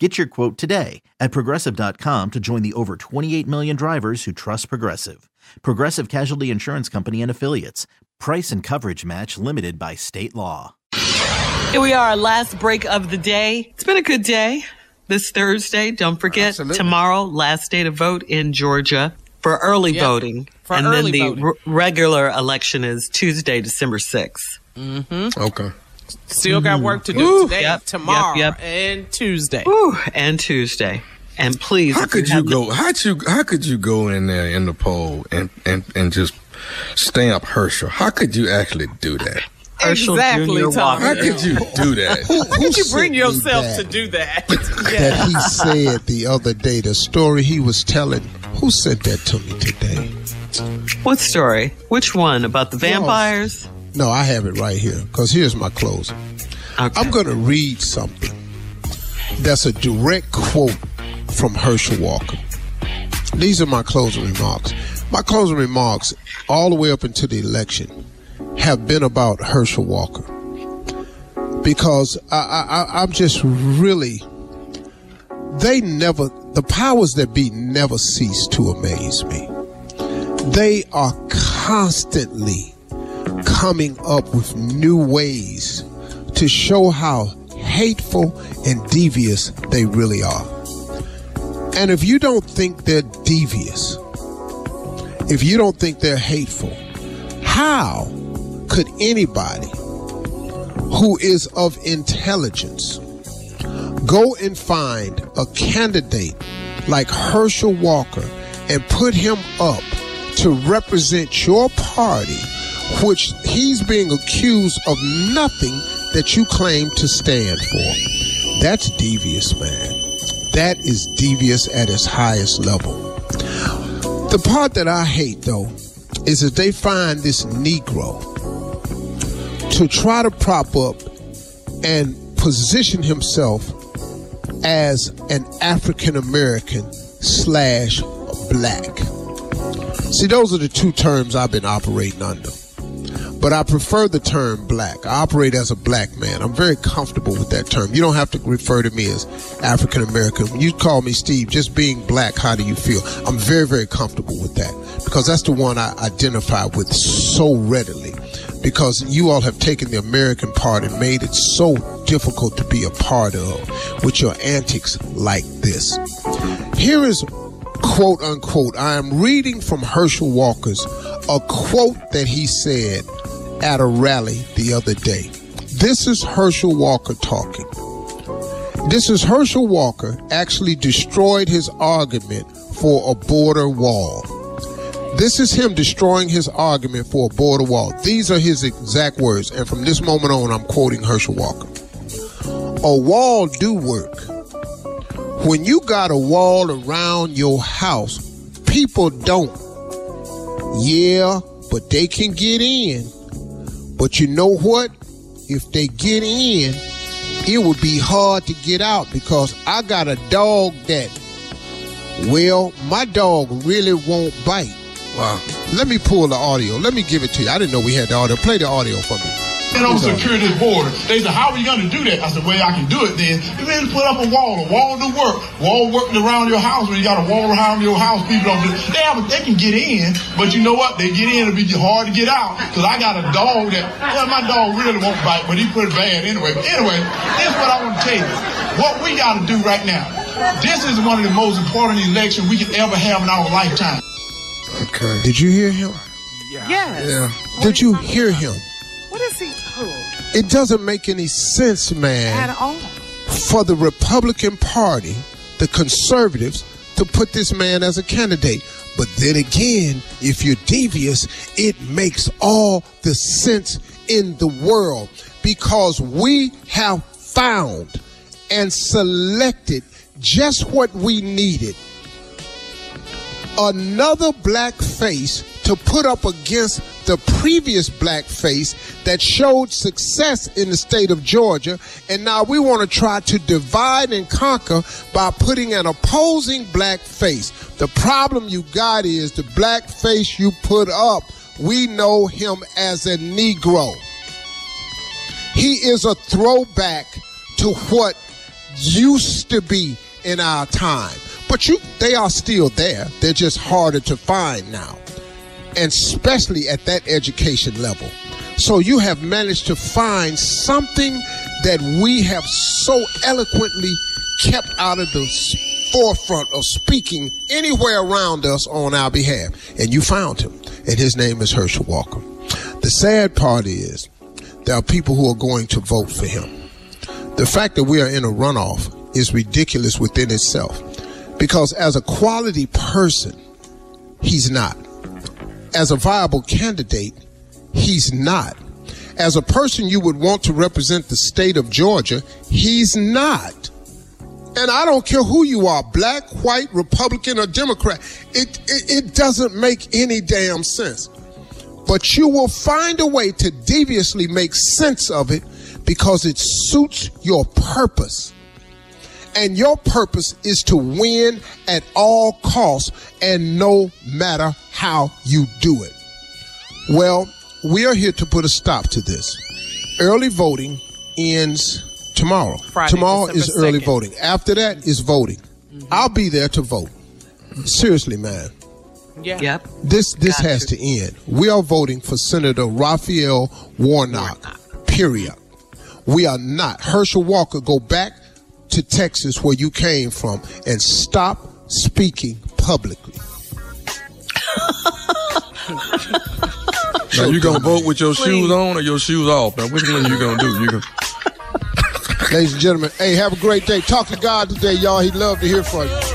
Get your quote today at progressive.com to join the over 28 million drivers who trust Progressive. Progressive Casualty Insurance Company and Affiliates. Price and coverage match limited by state law. Here we are, last break of the day. It's been a good day this Thursday. Don't forget, Absolutely. tomorrow, last day to vote in Georgia for early Yep, voting. for and early then the voting. r- regular election is Tuesday, December 6th. Mm-hmm. Okay. Still got mm-hmm. work to do Ooh. today, Yep, tomorrow, yep, yep. and Tuesday. Whew, and Tuesday. And please, How could you have- go? How'd you? How could you go in there in the poll and and and just stamp Herschel? How could you actually do that? Herschel exactly, Jr. Tom. How could you do that? How could you bring yourself that? to do that? that he said the other day, the story he was telling. Who said that to me today? What story? Which one? About the vampires? No, I have it right here. Because here's my closing. Okay. I'm going to read something that's a direct quote from Herschel Walker. These are my closing remarks. My closing remarks, all the way up until the election, have been about Herschel Walker. Because I, I, I- I'm just really, they never, the powers that be never cease to amaze me. They are constantly coming up with new ways to show how hateful and devious they really are. And if you don't think they're devious, if you don't think they're hateful, how could anybody who is of intelligence go and find a candidate like Herschel Walker and put him up to represent your party, which he's being accused of nothing that you claim to stand for. That's devious, man. That is devious at its highest level. The part that I hate, though, is that they find this Negro to try to prop up and position himself as an African American slash black. See, those are the two terms I've been operating under. But I prefer the term black. I operate as a black man. I'm very comfortable with that term. You don't have to refer to me as African American. You call me Steve, just being black, how do you feel? I'm very, very comfortable with that because that's the one I identify with so readily. Because you all have taken the American part and made it so difficult to be a part of with your antics like this. Here is quote unquote, I am reading from Herschel Walker's a quote that he said at a rally the other day. This is Herschel Walker talking. This is Herschel Walker actually destroyed his argument for a border wall. This is him destroying his argument for a border wall. These are his exact words, and from this moment on, I'm quoting Herschel Walker. A wall do work. When you got a wall around your house, people don't. Yeah, but they can get in. But you know what? If they get in, it would be hard to get out because I got a dog that, well, my dog really won't bite. Wow. Let me pull the audio. Let me give it to you. I didn't know we had the audio. Play the audio for me. They don't secure this border. They said, how are you going to do that? I said, well, I can do it then. You better put up a wall. A wall do work. Wall working around your house. When you got a wall around your house, people don't do They, have, they can get in, but you know what? They get in, it'll be hard to get out. Because I got a dog that, well, my dog really won't bite, but he pretty bad anyway. But anyway, here's what I want to tell you. What we got to do right now. This is one of the most important elections we can ever have in our lifetime. Okay. Did you hear him? Yes. Yeah. Did you hear him? It doesn't make any sense, man. At all. for the Republican Party, the conservatives, to put this man as a candidate. But then again, if you're devious, it makes all the sense in the world because we have found and selected just what we needed another black face to put up against the previous black face that showed success in the state of Georgia. And now we want to try to divide and conquer by putting an opposing black face. The problem you got is the black face you put up, we know him as a Negro. He is a throwback to what used to be in our time. But you they are still there. They're just harder to find now. And especially at that education level. So you have managed to find something that we have so eloquently kept out of the forefront of speaking anywhere around us on our behalf. And you found him. And his name is Herschel Walker. The sad part is there are people who are going to vote for him. The fact that we are in a runoff is ridiculous within itself because as a quality person, he's not. As a viable candidate, he's not. As a person you would want to represent the state of Georgia, he's not. And I don't care who you are, black, white, Republican, or Democrat. It, it, it doesn't make any damn sense. But you will find a way to deviously make sense of it because it suits your purpose. And your purpose is to win at all costs and no matter how you do it. Well, we are here to put a stop to this. Early voting ends tomorrow. Friday, tomorrow December is early 2nd. voting. After that is voting. Mm-hmm. I'll be there to vote. Seriously, man. Yeah. Yep. This this Got has you. to end. We are voting for Senator Raphael Warnock. Period. We are not. Herschel Walker, go back to Texas where you came from and stop speaking publicly. Now you gonna vote with your shoes on or your shoes off? Now which one are you gonna do? You gonna Ladies and gentlemen, hey, have a great day. Talk to God today, y'all. He'd love to hear from you.